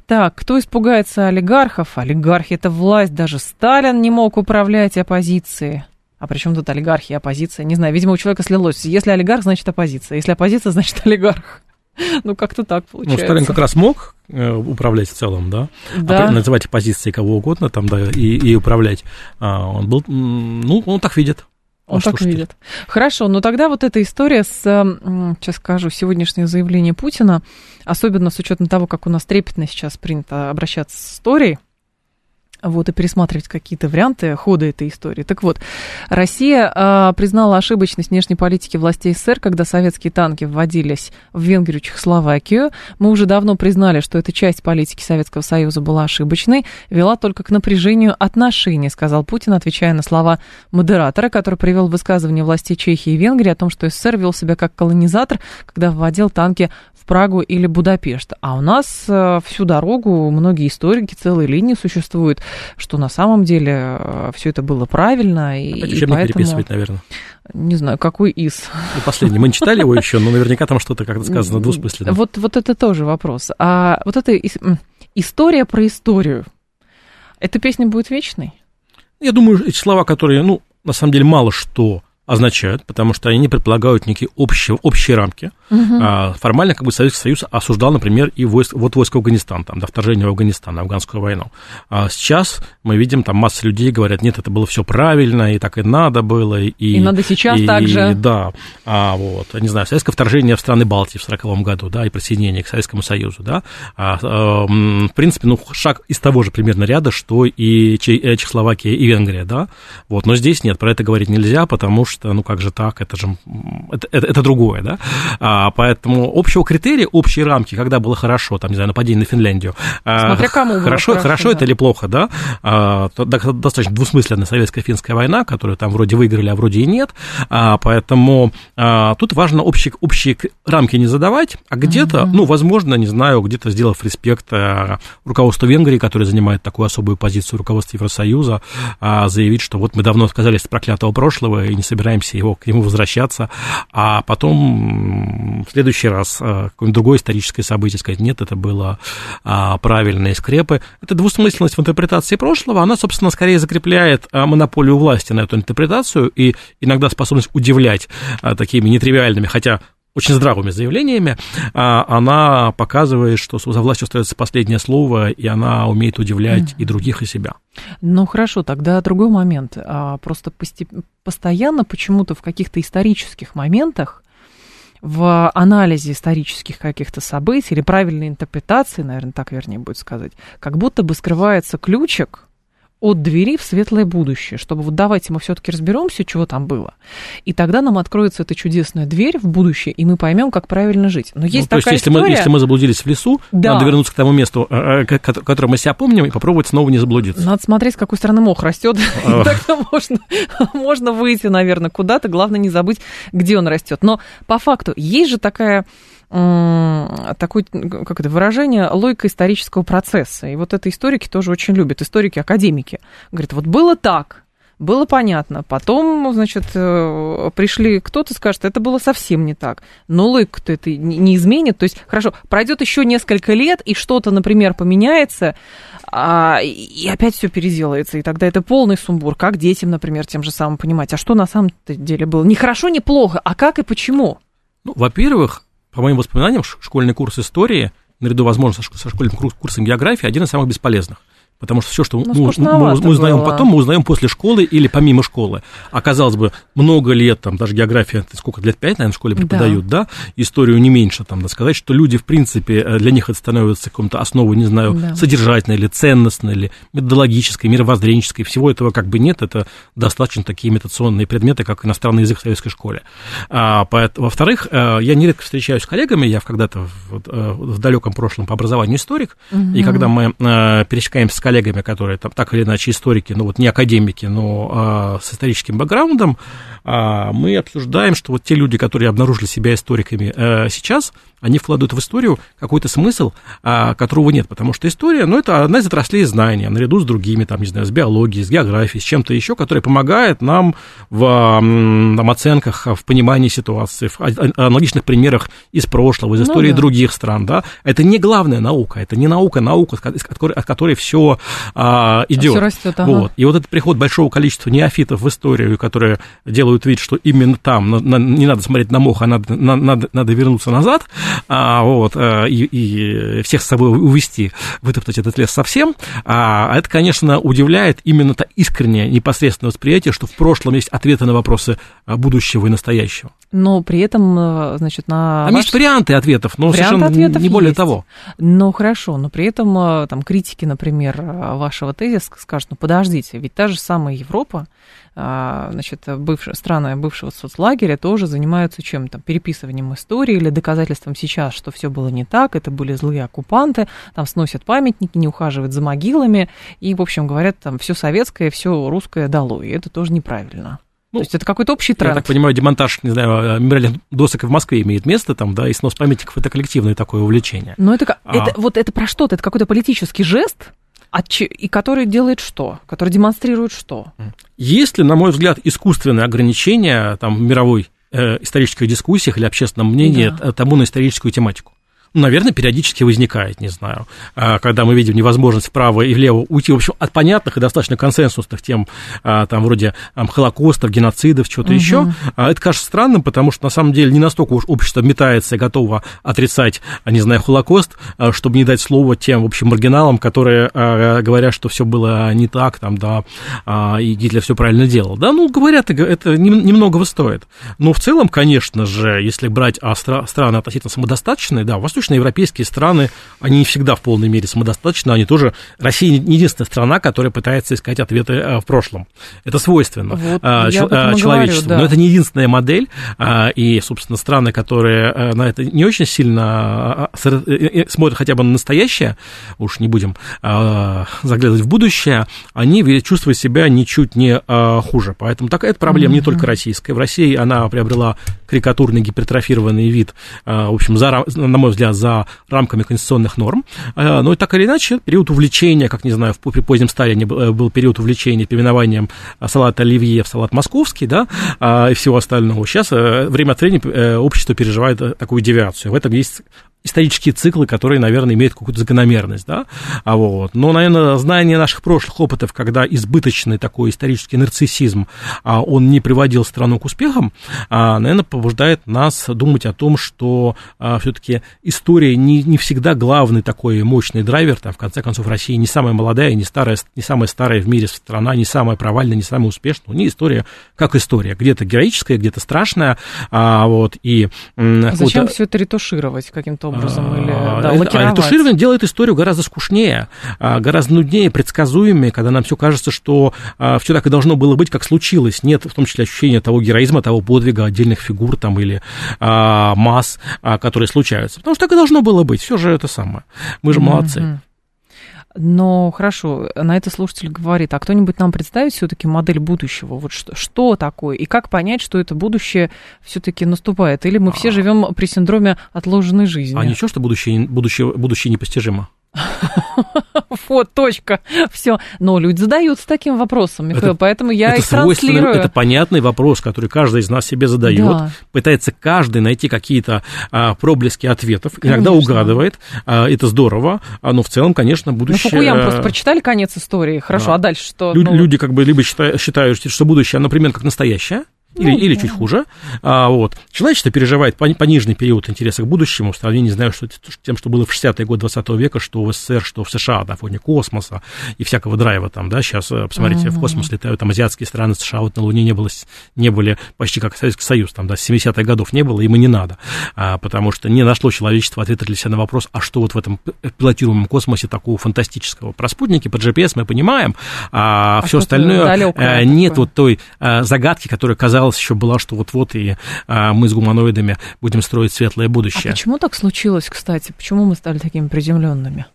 Так, кто испугается олигархов? Олигархи – это власть. Даже Сталин не мог управлять оппозицией. А при чем тут олигархия, оппозиция? Не знаю, видимо, у человека слилось. Если олигарх, значит оппозиция. Если оппозиция, значит олигарх. Ну, как-то так получается. Ну, Сталин как раз мог э, управлять в целом, да? Да. А, называть оппозицией кого угодно там, да, и, и управлять. А, он был, ну, он так видит. Он так видит. Хорошо, но тогда вот эта история с, сейчас скажу, сегодняшнее заявление Путина, особенно с учетом того, как у нас трепетно сейчас принято обращаться с историей, вот, и пересматривать какие-то варианты хода этой истории. Так вот, Россия э, признала ошибочность внешней политики властей СССР, когда советские танки вводились в Венгрию, Чехословакию. Мы уже давно признали, что эта часть политики Советского Союза была ошибочной, вела только к напряжению отношений, сказал Путин, отвечая на слова модератора, который привел высказывание властей Чехии и Венгрии о том, что СССР вел себя как колонизатор, когда вводил танки в Прагу или Будапешт. А у нас э, всю дорогу многие историки, целые линии существуют, что на самом деле э, все это было правильно. И, Опять и поэтому... переписывать, наверное. Не знаю, какой из. И последний. Мы не читали его еще, но наверняка там что-то, как сказано, двусмысленно. Вот, вот это тоже вопрос. А вот эта история про историю, эта песня будет вечной? Я думаю, эти слова, которые, ну, на самом деле, мало что означают, потому что они предполагают некие общие, общие рамки. Угу. А, формально как бы Советский Союз осуждал, например, и войск, вот войск Афганистан, там, до вторжения в Афганистан, афганскую войну. А сейчас мы видим, там масса людей говорят, нет, это было все правильно, и так и надо было. И, и надо сейчас и, так же. И, да, а, вот, не знаю, советское вторжение в страны Балтии в 1940 году, да, и присоединение к Советскому Союзу, да, а, а, в принципе, ну, шаг из того же примерно ряда, что и э, Чехословакия, и Венгрия, да, вот, но здесь нет, про это говорить нельзя, потому что что, ну как же так, это же, это, это, это другое, да, а, поэтому общего критерия, общие рамки, когда было хорошо, там, не знаю, нападение на Финляндию. А, Смотря кому хорошо, хорошо, хорошо да. это или плохо, да, а, достаточно двусмысленная советско-финская война, которую там вроде выиграли, а вроде и нет, а, поэтому а, тут важно общие, общие рамки не задавать, а где-то, mm-hmm. ну, возможно, не знаю, где-то сделав респект а, руководству Венгрии, которое занимает такую особую позицию руководства Евросоюза, а, заявить, что вот мы давно отказались от проклятого прошлого и не собираемся собираемся его, к нему возвращаться, а потом в следующий раз э, какое-нибудь другое историческое событие сказать, нет, это было а, правильные скрепы. Эта двусмысленность в интерпретации прошлого, она, собственно, скорее закрепляет а, монополию власти на эту интерпретацию и иногда способность удивлять а, такими нетривиальными, хотя очень здравыми заявлениями, а, она показывает, что за властью остается последнее слово, и она умеет удивлять и других, и себя. Ну хорошо, тогда другой момент. А, просто постоянно почему-то в каких-то исторических моментах в анализе исторических каких-то событий или правильной интерпретации, наверное, так вернее будет сказать, как будто бы скрывается ключик от двери в светлое будущее, чтобы вот давайте мы все-таки разберемся, чего там было. И тогда нам откроется эта чудесная дверь в будущее, и мы поймем, как правильно жить. Но есть ну, то такая есть, если история... мы, если мы заблудились в лесу, да. надо вернуться к тому месту, э, э, которое мы себя помним, и попробовать снова не заблудиться. Надо смотреть, с какой стороны мох растет. Тогда можно, можно выйти, наверное, куда-то. Главное не забыть, где он растет. Но по факту есть же такая такое как это, выражение логика исторического процесса. И вот это историки тоже очень любят, историки-академики. Говорят, вот было так, было понятно. Потом, значит, э, пришли кто-то скажет, это было совсем не так. Но логику-то это не изменит. То есть, хорошо, пройдет еще несколько лет, и что-то, например, поменяется, а, и опять все переделается. И тогда это полный сумбур. Как детям, например, тем же самым понимать, а что на самом деле было? Не хорошо, не плохо, а как и почему? Ну, во-первых, по моим воспоминаниям, школьный курс истории, наряду, возможно, со школьным курсом географии, один из самых бесполезных. Потому что все, что ну, мы, мы, мы узнаем было. потом, мы узнаем после школы или помимо школы. А казалось бы, много лет, там, даже география, сколько лет, пять, наверное, в школе преподают, да. да, историю не меньше, там, надо сказать, что люди, в принципе, э, для них это становится каком-то основой, не знаю, да. содержательной или ценностной, или методологической, мировоззренческой, всего этого как бы нет, это достаточно такие имитационные предметы, как иностранный язык в советской школе. А, во-вторых, э, я нередко встречаюсь с коллегами, я когда-то в, э, в далеком прошлом по образованию историк, угу. и когда мы пересекаемся с коллегами, коллегами, которые там так или иначе историки, ну вот не академики, но а, с историческим бэкграундом, мы обсуждаем, что вот те люди, которые обнаружили себя историками а, сейчас, они вкладывают в историю какой-то смысл, а, которого нет, потому что история, ну, это одна из отраслей знания, наряду с другими, там, не знаю, с биологией, с географией, с чем-то еще, которое помогает нам в там, оценках, в понимании ситуации, в аналогичных примерах из прошлого, из ну истории ну, да. других стран, да. Это не главная наука, это не наука, наука, от которой, от которой все а, идет. Все растет, ага. вот. И вот этот приход большого количества неофитов в историю, которые делают вид, что именно там на, на, не надо смотреть на мох, а надо, на, надо, надо вернуться назад, а, вот, а, и, и всех с собой увести, вытоптать этот лес совсем, а, это, конечно, удивляет именно то искреннее, непосредственное восприятие, что в прошлом есть ответы на вопросы будущего и настоящего. Но при этом, э, значит, на... А ваш... есть варианты ответов, но варианты совершенно ответов не более есть. того. Ну, хорошо, но при этом э, там критики, например, вашего тезиса скажут, ну, подождите, ведь та же самая Европа, значит, бывшие, страны бывшего соцлагеря тоже занимаются чем? то переписыванием истории или доказательством сейчас, что все было не так, это были злые оккупанты, там сносят памятники, не ухаживают за могилами, и, в общем, говорят, там все советское, все русское дало, и это тоже неправильно. Ну, То есть это какой-то общий тренд. Я так понимаю, демонтаж, не знаю, мемориальных досок в Москве имеет место там, да, и снос памятников это коллективное такое увлечение. Но это, а... это вот это про что-то, это какой-то политический жест, и который делает что? Который демонстрирует что? Есть ли, на мой взгляд, искусственные ограничения там, в мировой э, исторических дискуссиях или общественном мнении да. тому на историческую тематику? Наверное, периодически возникает, не знаю, а, когда мы видим невозможность вправо и влево уйти, в общем, от понятных и достаточно консенсусных тем, а, там, вроде там, Холокостов, геноцидов, чего-то угу. еще. А, это кажется странным, потому что, на самом деле, не настолько уж общество метается и готово отрицать, не знаю, Холокост, чтобы не дать слово тем, в общем, маргиналам, которые говорят, что все было не так, там, да, и Гитлер все правильно делал. Да, ну, говорят, это немногого стоит. Но в целом, конечно же, если брать страны относительно самодостаточные, да, Восточная восточноевропейские страны, они не всегда в полной мере самодостаточны, они тоже, Россия не единственная страна, которая пытается искать ответы э, в прошлом. Это свойственно вот, ч- а, человечеству. Говорю, да. Но это не единственная модель, и, собственно, страны, которые э, на это не очень сильно э, смотрят хотя бы на настоящее, уж не будем заглядывать в будущее, они чувствуют себя ничуть не хуже. Поэтому такая проблема mm-hmm. не только российская. В России она приобрела карикатурный гипертрофированный вид, в общем, за, на мой взгляд, за рамками конституционных норм. Э, но так или иначе, период увлечения, как, не знаю, при позднем Сталине э, был период увлечения переименованием э, салата оливье в салат московский, да, и всего остального. Сейчас время от времени общество переживает такую девиацию. В этом есть исторические циклы, которые, наверное, имеют какую-то закономерность, да, а вот. Но, наверное, знание наших прошлых опытов, когда избыточный такой исторический нарциссизм, а, он не приводил страну к успехам, а, наверное, побуждает нас думать о том, что а, все-таки история не, не всегда главный такой мощный драйвер, там, в конце концов, Россия не самая молодая, не, старая, не самая старая в мире страна, не самая провальная, не самая успешная, не история как история, где-то героическая, где-то страшная, а, вот, и... Зачем вот, все это ретушировать каким-то образом? Или, а, да, а ретуширование делает историю гораздо скучнее, а, гораздо нуднее, предсказуемее, когда нам все кажется, что а, все так и должно было быть, как случилось. Нет в том числе ощущения того героизма, того подвига отдельных фигур там или масс, которые случаются. Потому что так и должно было быть. Все же это самое. Мы же молодцы. Но хорошо, на это слушатель говорит, а кто-нибудь нам представит все-таки модель будущего? Вот что, что такое? И как понять, что это будущее все-таки наступает? Или мы все а. живем при синдроме отложенной жизни? А ничего, что будущее, будущее, будущее непостижимо? Вот, точка. Все. Но люди задаются таким вопросом, Михаил, это, поэтому я это их транслирую. Это понятный вопрос, который каждый из нас себе задает. Да. Пытается каждый найти какие-то а, проблески ответов. Конечно. Иногда угадывает. А, это здорово. А, но в целом, конечно, будущее... Ну, Фукуям просто прочитали конец истории. Хорошо, да. а дальше что? Люди, ну... люди как бы либо считают, считают, что будущее, например, как настоящее, или, ну, или чуть хуже. А, вот. Человечество переживает пониженный период интереса к будущему в сравнении, не знаю, что, тем, что было в 60-е годы 20 века, что в СССР, что в США на фоне космоса и всякого драйва там, да, сейчас, э, посмотрите, uh-huh. в космос летают там азиатские страны, США вот на Луне не было, не были почти как Советский Союз, там, да, с 70-х годов не было, им и не надо, а, потому что не нашло человечество ответа для себя на вопрос, а что вот в этом пилотируемом космосе такого фантастического. Про спутники, по GPS мы понимаем, а, а все остальное, а, нет такое? вот той а, загадки, которая казалась казалось еще была, что вот-вот и а, мы с гуманоидами будем строить светлое будущее. А почему так случилось, кстати? Почему мы стали такими приземленными?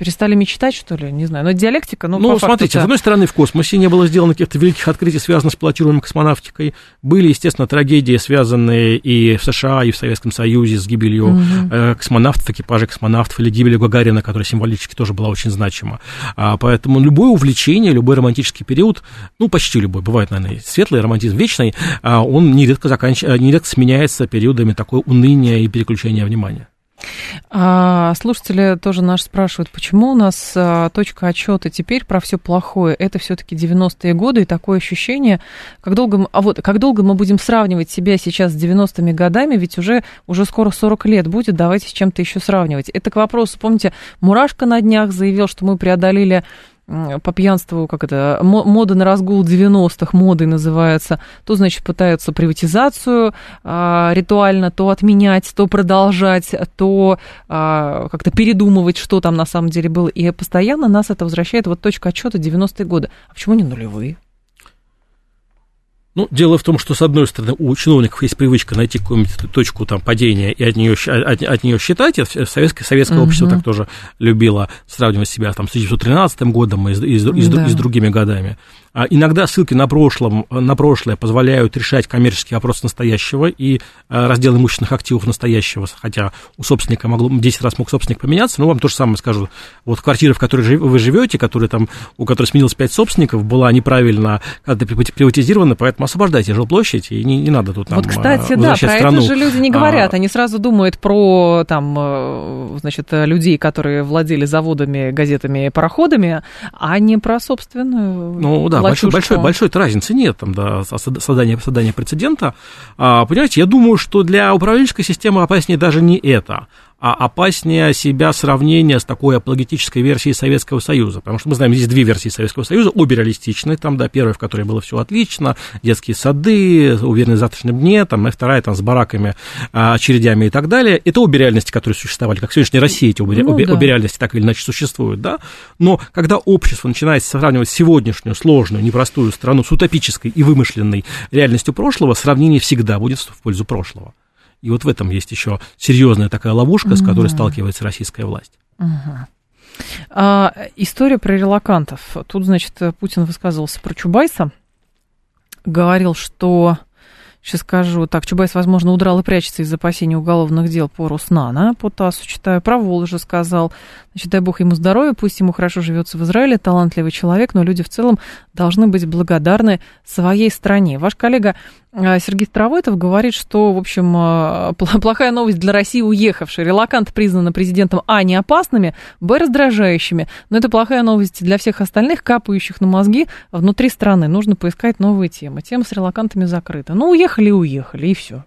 Перестали мечтать, что ли? Не знаю. Но диалектика, ну, Ну, смотрите, с одной стороны, в космосе не было сделано каких-то великих открытий, связанных с пилотируемой космонавтикой. Были, естественно, трагедии, связанные и в США, и в Советском Союзе с гибелью угу. э, космонавтов, экипажей космонавтов, или гибелью Гагарина, которая символически тоже была очень значима. А, поэтому любое увлечение, любой романтический период, ну, почти любой, бывает, наверное, светлый романтизм вечный, а, он нередко, заканч... нередко сменяется периодами такой уныния и переключения внимания. А, слушатели тоже наш спрашивают, почему у нас а, точка отчета теперь про все плохое? Это все-таки 90-е годы и такое ощущение, как долго, а вот, как долго мы будем сравнивать себя сейчас с 90-ми годами, ведь уже, уже скоро 40 лет будет, давайте с чем-то еще сравнивать. Это к вопросу, помните, Мурашка на днях заявил, что мы преодолели по пьянству, как это, мода на разгул 90-х, модой называется, то, значит, пытаются приватизацию а, ритуально то отменять, то продолжать, то а, как-то передумывать, что там на самом деле было. И постоянно нас это возвращает, вот точка отчета 90-е годы. А почему не нулевые? Ну, дело в том, что, с одной стороны, у чиновников есть привычка найти какую-нибудь точку там, падения и от нее, от, от нее считать. Советское, советское uh-huh. общество так тоже любило сравнивать себя там, с 1913 годом и, и, и, да. и с другими годами. А иногда ссылки на, прошлом, на прошлое позволяют решать коммерческий вопрос настоящего и а, раздел имущественных активов настоящего, хотя у собственника могло 10 раз мог собственник поменяться, но вам то же самое скажу. Вот квартира, в которой вы живете, которая там, у которой сменилось 5 собственников, была неправильно когда приватизирована, поэтому освобождайте жилплощадь, и не, не надо тут нам Вот, кстати, да, про страну. это же люди не говорят, а, они сразу думают про, там, э, значит, людей, которые владели заводами, газетами, пароходами, а не про собственную Ну, да, большой, большой, большой разницы нет там, да, создания, создания прецедента. А, понимаете, я думаю, что для управленческой системы опаснее даже не это, а опаснее себя сравнение с такой апологетической версией Советского Союза. Потому что мы знаем, здесь две версии Советского Союза, обе реалистичные, там, да, первая, в которой было все отлично, детские сады, уверенность в завтрашнем дне, там, и вторая, там, с бараками, а, очередями и так далее. Это обе реальности, которые существовали, как в сегодняшней России эти обе, ну, обе, да. обе реальности так или иначе существуют, да. Но когда общество начинает сравнивать сегодняшнюю сложную, непростую страну с утопической и вымышленной реальностью прошлого, сравнение всегда будет в пользу прошлого. И вот в этом есть еще серьезная такая ловушка, с которой сталкивается российская власть. А, история про релакантов. Тут, значит, Путин высказывался про Чубайса, говорил, что Сейчас скажу. Так, Чубайс, возможно, удрал и прячется из опасений уголовных дел по Руснана, по ТАССу читаю. Про Волжа сказал. Значит, дай бог ему здоровья, пусть ему хорошо живется в Израиле, талантливый человек, но люди в целом должны быть благодарны своей стране. Ваш коллега Сергей Старовойтов говорит, что, в общем, а, плохая новость для России уехавшие. Релаканты признаны президентом А. не опасными, Б. раздражающими. Но это плохая новость для всех остальных, капающих на мозги внутри страны. Нужно поискать новые темы. Тема с релакантами закрыта. Ну, уехали и уехали, и все.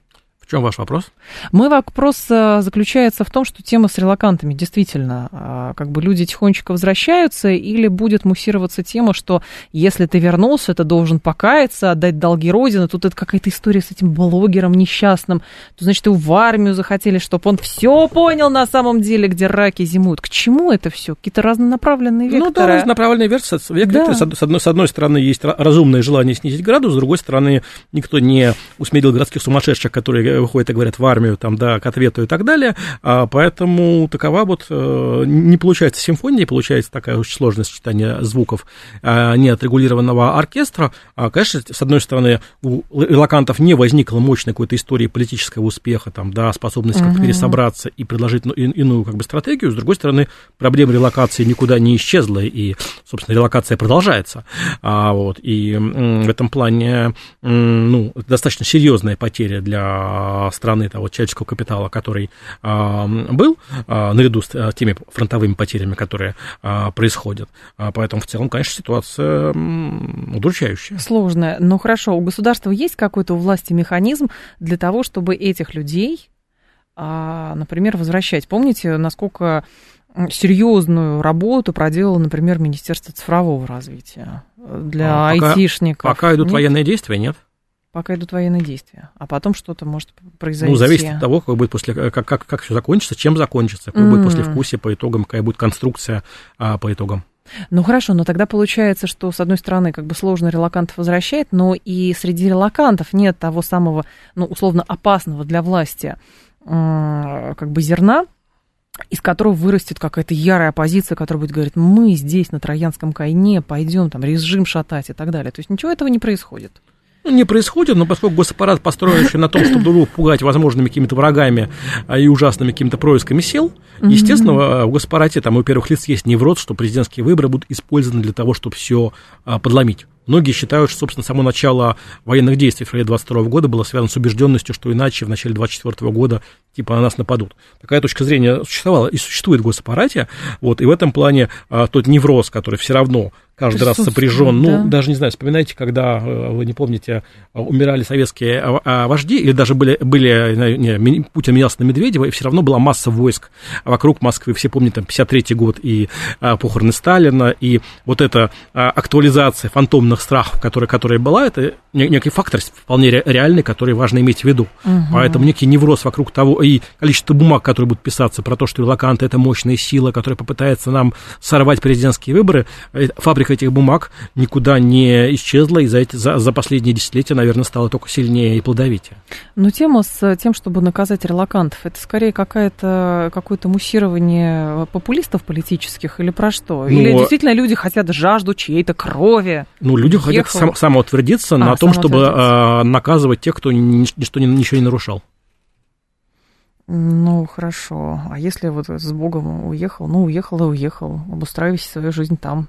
Чем ваш вопрос? Мой вопрос э, заключается в том, что тема с релакантами действительно, э, как бы люди тихонечко возвращаются, или будет муссироваться тема, что если ты вернулся, ты должен покаяться, отдать долги Родины. Тут это какая-то история с этим блогером несчастным. То, значит, его в армию захотели, чтобы он все понял на самом деле, где раки зимуют. К чему это все? Какие-то разнонаправленные векторы? Ну да, разнонаправленные. Векторы, да. с, одной, с одной стороны, есть разумное желание снизить градус, с другой стороны, никто не усмирил городских сумасшедших, которые выходят и говорят в армию, там, да, к ответу и так далее. А, поэтому такова вот э, не получается симфония, получается такая очень сложное сочетание звуков а, неотрегулированного оркестра. А, конечно, с одной стороны, у релакантов не возникло мощной какой-то истории политического успеха, там, да, способности как-то угу. пересобраться и предложить ну, иную как бы стратегию. С другой стороны, проблема релокации никуда не исчезла, и, собственно, релокация продолжается. А, вот, и в этом плане ну, достаточно серьезная потеря для страны того человеческого капитала, который а, был, а, наряду с теми фронтовыми потерями, которые происходят. Поэтому в целом, конечно, ситуация удручающая. Сложная. Но хорошо, у государства есть какой-то у власти механизм для того, чтобы этих людей, например, возвращать? Помните, насколько серьезную работу проделало, например, Министерство цифрового развития для а, пока, айтишников? Пока идут нет? военные действия, нет? Пока идут военные действия, а потом что-то может произойти. Ну, зависит от того, как будет после, как, как, как все закончится, чем закончится, какой mm. будет после вкусия по итогам, какая будет конструкция а, по итогам. Ну хорошо, но тогда получается, что с одной стороны как бы сложно релакантов возвращать, но и среди релакантов нет того самого, ну условно опасного для власти как бы зерна, из которого вырастет какая-то ярая оппозиция, которая будет говорить, мы здесь на Троянском кайне пойдем там режим шатать и так далее. То есть ничего этого не происходит. Ну, не происходит, но поскольку госаппарат, построенный на том, чтобы друг пугать возможными какими-то врагами а, и ужасными какими-то происками сил, естественно, в госпарате там у первых лиц есть невроз, что президентские выборы будут использованы для того, чтобы все а, подломить. Многие считают, что, собственно, само начало военных действий в феврале 22 года было связано с убежденностью, что иначе в начале 24 года типа на нас нападут. Такая точка зрения существовала и существует в госаппарате, вот, и в этом плане а, тот невроз, который все равно каждый раз сопряжен. Ну, да. Ну, даже не знаю, вспоминайте, когда, э, вы не помните, э, умирали советские а, а, вожди, или даже были, были не, Путин менялся на Медведева, и все равно была масса войск вокруг Москвы. Все помнят, там, 53-й год и а, похороны Сталина, и вот эта актуализация фантомных страхов, которая, которая была, это некий фактор вполне реальный, который важно иметь в виду. Угу. Поэтому некий невроз вокруг того, и количество бумаг, которые будут писаться про то, что релаканты – это мощная сила, которая попытается нам сорвать президентские выборы, э, фабрика этих бумаг никуда не исчезла, и за, эти, за, за последние десятилетия, наверное, стала только сильнее и плодовитее. Но тема с тем, чтобы наказать релакантов, это скорее какое-то какое-то муссирование популистов политических или про что? Или ну, действительно люди хотят жажду чьей-то крови? Ну, люди ехал. хотят сам, самоутвердиться а, на том, чтобы а, наказывать тех, кто ничто, ничего не нарушал. Ну, хорошо. А если вот с Богом уехал? Ну, уехал и уехал. Обустраивайся свою жизнь там.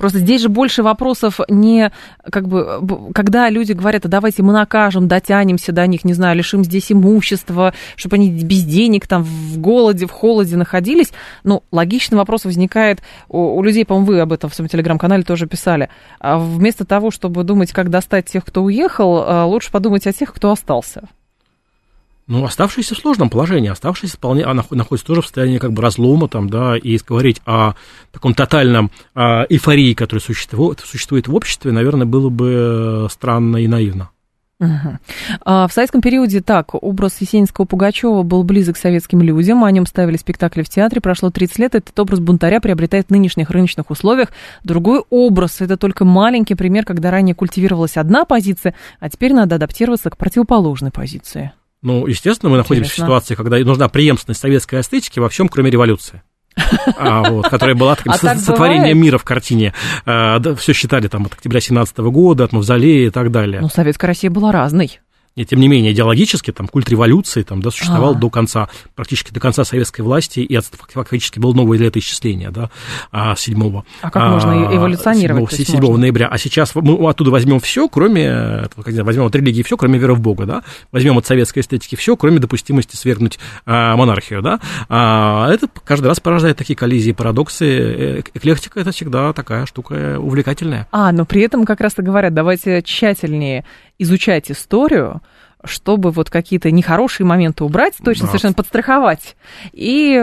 Просто здесь же больше вопросов не, как бы, когда люди говорят, а давайте мы накажем, дотянемся до них, не знаю, лишим здесь имущества, чтобы они без денег там в голоде, в холоде находились. Ну, логичный вопрос возникает у, у людей, по-моему, вы об этом в своем телеграм-канале тоже писали. А вместо того, чтобы думать, как достать тех, кто уехал, а лучше подумать о тех, кто остался. Ну, оставшиеся в сложном положении, оставшиеся вполне, она находится тоже в состоянии как бы разлома там, да, и говорить о таком тотальном о эйфории, которая существует, существует в обществе, наверное, было бы странно и наивно. Угу. А в советском периоде так, образ Есенинского Пугачева был близок к советским людям, о нем ставили спектакли в театре, прошло 30 лет, этот образ бунтаря приобретает в нынешних рыночных условиях другой образ. Это только маленький пример, когда ранее культивировалась одна позиция, а теперь надо адаптироваться к противоположной позиции. Ну, естественно, мы Интересно. находимся в ситуации, когда нужна преемственность советской эстетики во всем, кроме революции. А, вот, которая была таким а сотворением мира в картине. А, да, все считали там от октября 17 года, от Мавзолея и так далее. Ну, советская Россия была разной. И, тем не менее, идеологически там культ революции там, да, существовал а до конца, практически до конца советской власти, и фактически было новое летоисчисление, да, 7 А как а, можно эволюционировать? 7, 7 можно... ноября. А сейчас мы оттуда возьмем все, кроме, возьмем от религии все, кроме веры в Бога, да, возьмем от советской эстетики все, кроме допустимости свергнуть а, монархию, да. А, это каждый раз порождает такие коллизии, парадоксы. Э, эклектика – это всегда такая штука увлекательная. А, но при этом как раз-то говорят, давайте тщательнее изучать историю, чтобы вот какие-то нехорошие моменты убрать, точно да. совершенно подстраховать. И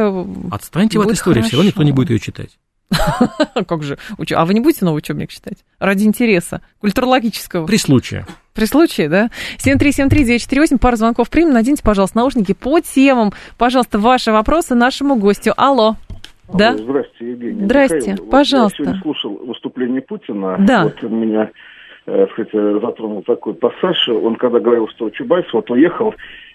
Отстаньте в этой истории, все равно никто не будет ее читать. Как же? А вы не будете новый учебник читать? Ради интереса, культурологического. При случае. При случае, да? 7373948, пара звонков примем. Наденьте, пожалуйста, наушники по темам. Пожалуйста, ваши вопросы нашему гостю. Алло. Да? Здравствуйте, Евгений. Здрасте, Михаил. пожалуйста. я сегодня слушал выступление Путина. Да. Вот у меня сказать, затронул такой пассаж. Он когда говорил, что Чубайс вот уехал,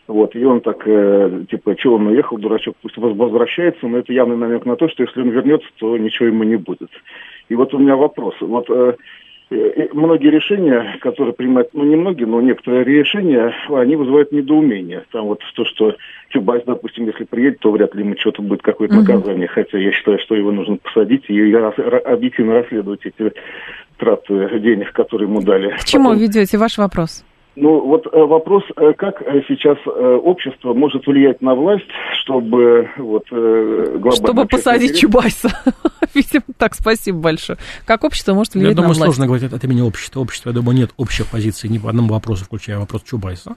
вот, и он так, э, типа, чего он уехал, дурачок, пусть возвращается, но это явный намек на то, что если он вернется, то ничего ему не будет. И вот у меня вопрос. Вот э, э многие решения, которые принимают, ну не многие, но некоторые решения, они вызывают недоумение. Там вот то, что Чубайс, допустим, если приедет, то вряд ли ему что-то будет какое-то наказание, угу. хотя я считаю, что его нужно посадить и объективно расследовать эти траты денег, которые ему дали. К чему Потом... ведете ваш вопрос? Ну, вот э, вопрос, э, как э, сейчас общество может влиять на власть, чтобы вот глобально... Чтобы посадить Чубайса. Видимо, так, спасибо большое. Как общество может влиять я думаю, на власть? Я думаю, сложно говорить от имени общества. Общество, я думаю, нет общей позиции ни по одному вопросу, включая вопрос Чубайса.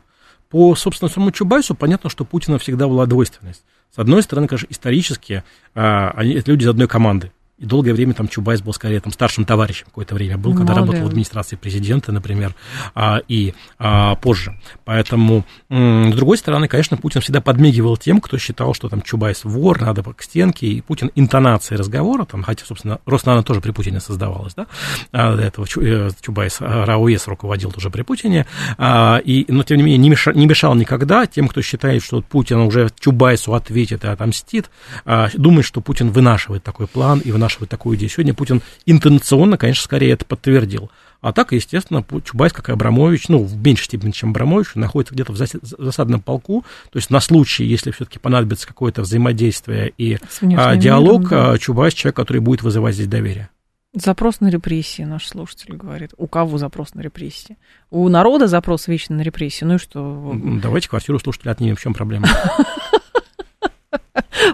По, собственно, самому Чубайсу понятно, что Путина всегда была двойственность. С одной стороны, конечно, исторически, а, они, это люди из одной команды. И долгое время там Чубайс был скорее там старшим товарищем какое-то время был, когда Молодец. работал в администрации президента, например, а, и а, позже. Поэтому, м- с другой стороны, конечно, Путин всегда подмигивал тем, кто считал, что там Чубайс вор, надо к стенке, и Путин интонацией разговора, там, хотя, собственно, Роснано тоже при Путине создавалась, да, а, до этого э, Чубайс а, РАО ЕЭС руководил уже при Путине, а, и, но, тем не менее, не мешал, не мешал никогда тем, кто считает, что Путин уже Чубайсу ответит и отомстит, а, думает, что Путин вынашивает такой план и вынашивает вынашивать такую идею. Сегодня Путин интонационно, конечно, скорее это подтвердил. А так, естественно, Чубайс, как и Абрамович, ну, в меньшей степени, чем Абрамович, находится где-то в засадном полку. То есть на случай, если все-таки понадобится какое-то взаимодействие и а, диалог, миром, да. Чубайс человек, который будет вызывать здесь доверие. Запрос на репрессии, наш слушатель говорит. У кого запрос на репрессии? У народа запрос вечно на репрессии. Ну и что? Давайте квартиру слушателя отнимем. В чем проблема?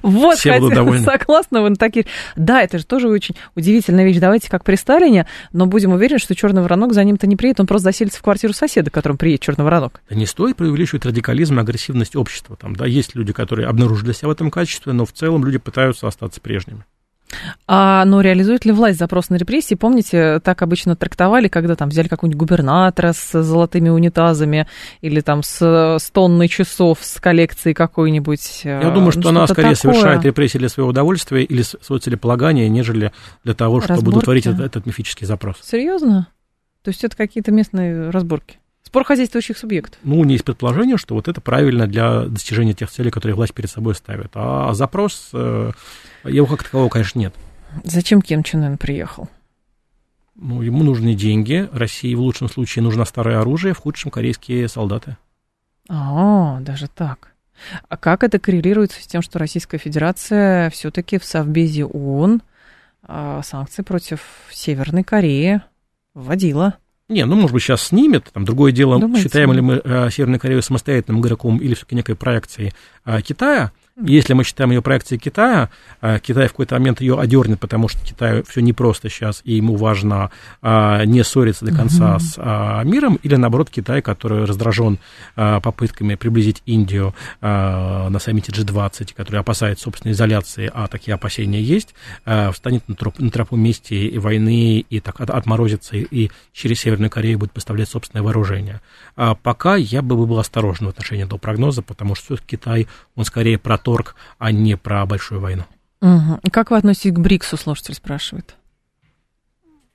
Вот, Все хотя, довольны. согласна, вы такие. Да, это же тоже очень удивительная вещь. Давайте как при Сталине, но будем уверены, что черный воронок за ним-то не приедет, он просто заселится в квартиру соседа, к которому приедет черный воронок. Не стоит преувеличивать радикализм и агрессивность общества. Там, да, есть люди, которые обнаружили себя в этом качестве, но в целом люди пытаются остаться прежними. А, но реализует ли власть запрос на репрессии? Помните, так обычно трактовали, когда там взяли какого-нибудь губернатора с золотыми унитазами или там с, с тонной часов с коллекцией какой-нибудь? Я думаю, что, что она скорее такое. совершает репрессии для своего удовольствия или своего целеполагания, нежели для того, чтобы Разборки. удовлетворить этот, этот мифический запрос. Серьезно? То есть это какие-то местные разборки? Спор хозяйствующих субъектов. Ну, у нее есть предположение, что вот это правильно для достижения тех целей, которые власть перед собой ставит. А запрос, э, его как такового, конечно, нет. Зачем Ким Чен Ын приехал? Ну, ему нужны деньги. России в лучшем случае нужно старое оружие, в худшем корейские солдаты. А, даже так. А как это коррелируется с тем, что Российская Федерация все-таки в Совбезе ООН а, санкции против Северной Кореи вводила? Не, ну, может быть, сейчас снимет. Там другое дело, Думаете? считаем ли мы э, Северную Корею самостоятельным игроком или все-таки некой проекцией э, Китая. Если мы считаем ее проекцией Китая, э, Китай в какой-то момент ее одернет, потому что Китаю все непросто сейчас, и ему важно э, не ссориться до конца угу. с э, миром, или наоборот Китай, который раздражен попытками приблизить Индию на саммите G20, который опасается собственной изоляции, а такие опасения есть, встанет на, троп, на тропу мести и войны, и так отморозится, и через Северную Корею будет поставлять собственное вооружение. А пока я бы был осторожен в отношении этого прогноза, потому что Китай, он скорее про торг, а не про большую войну. Угу. Как вы относитесь к БРИКСу, слушатель спрашивает?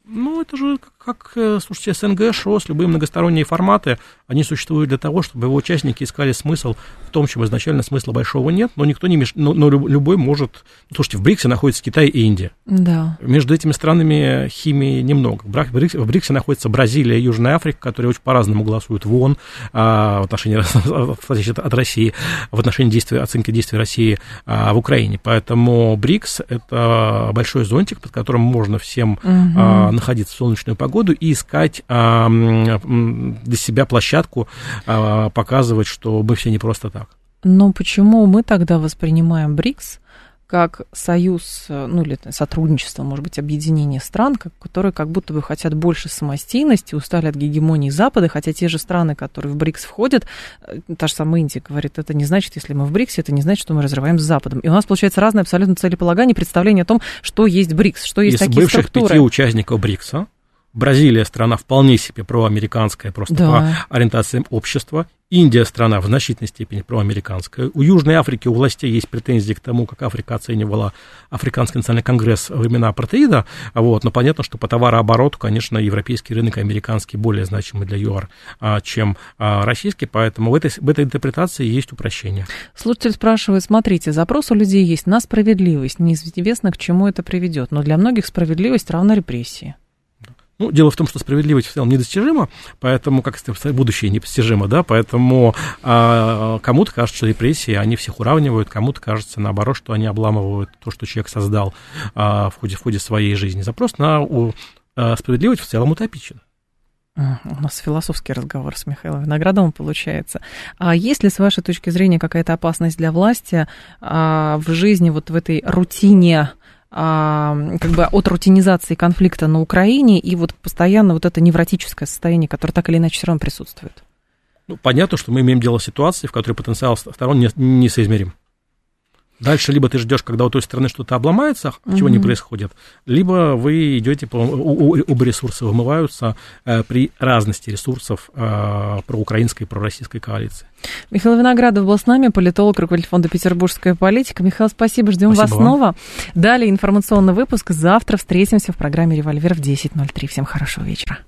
Ну, это же как, э, слушайте, СНГ, ШОС, любые многосторонние форматы, они существуют для того, чтобы его участники искали смысл в том, чем изначально смысла большого нет, но никто не меш... но, но любой может... Слушайте, в БРИКСе находится Китай и Индия. Да. Между этими странами химии немного. В БРИКСе, в БРИКСе находится Бразилия и Южная Африка, которые очень по-разному голосуют в ООН а, в отношении от России, в отношении действия, оценки действий России а, в Украине. Поэтому БРИКС – это большой зонтик, под которым можно всем угу. а, находиться в солнечную погоду, погоду и искать а, для себя площадку, а, показывать, что мы все не просто так. Но почему мы тогда воспринимаем БРИКС как союз, ну или сотрудничество, может быть, объединение стран, которые как будто бы хотят больше самостийности, устали от гегемонии Запада, хотя те же страны, которые в БРИКС входят, э, та же самая Индия говорит, это не значит, если мы в БРИКСе, это не значит, что мы разрываем с Западом. И у нас получается разное абсолютно целеполагание, представление о том, что есть БРИКС, что есть Из такие бывших структуры. пяти участников БРИКСа Бразилия страна вполне себе проамериканская, просто да. по ориентациям общества. Индия страна в значительной степени проамериканская. У Южной Африки у властей есть претензии к тому, как Африка оценивала Африканский национальный конгресс во времена апартеида. Вот, но понятно, что по товарообороту, конечно, европейский рынок и американский более значимый для ЮАР, а, чем а, российский, поэтому в этой, в этой интерпретации есть упрощение. Слушатель спрашивает, смотрите, запрос у людей есть на справедливость. Неизвестно, к чему это приведет, но для многих справедливость равна репрессии. Ну, дело в том, что справедливость в целом недостижима, поэтому, как будущее непостижимо, да, поэтому а, кому-то кажется, что репрессии, они всех уравнивают, кому-то кажется, наоборот, что они обламывают то, что человек создал а, в, ходе, в ходе своей жизни. Запрос на у, а, справедливость в целом утопичен. У нас философский разговор с Михаилом Виноградовым получается. А есть ли, с вашей точки зрения, какая-то опасность для власти а, в жизни, вот в этой рутине как бы от рутинизации конфликта на Украине и вот постоянно вот это невротическое состояние, которое так или иначе все равно присутствует? Ну, понятно, что мы имеем дело с ситуацией, в которой потенциал сторон несоизмерим. Дальше либо ты ждешь, когда у той стороны что-то обломается, чего не происходит, либо вы идете, по, оба ресурса вымываются э, при разности ресурсов э, проукраинской и пророссийской коалиции. Михаил Виноградов был с нами, политолог, руководитель фонда «Петербургская политика». Михаил, спасибо, ждем спасибо вас вам. снова. Далее информационный выпуск. Завтра встретимся в программе «Револьвер» в 10.03. Всем хорошего вечера.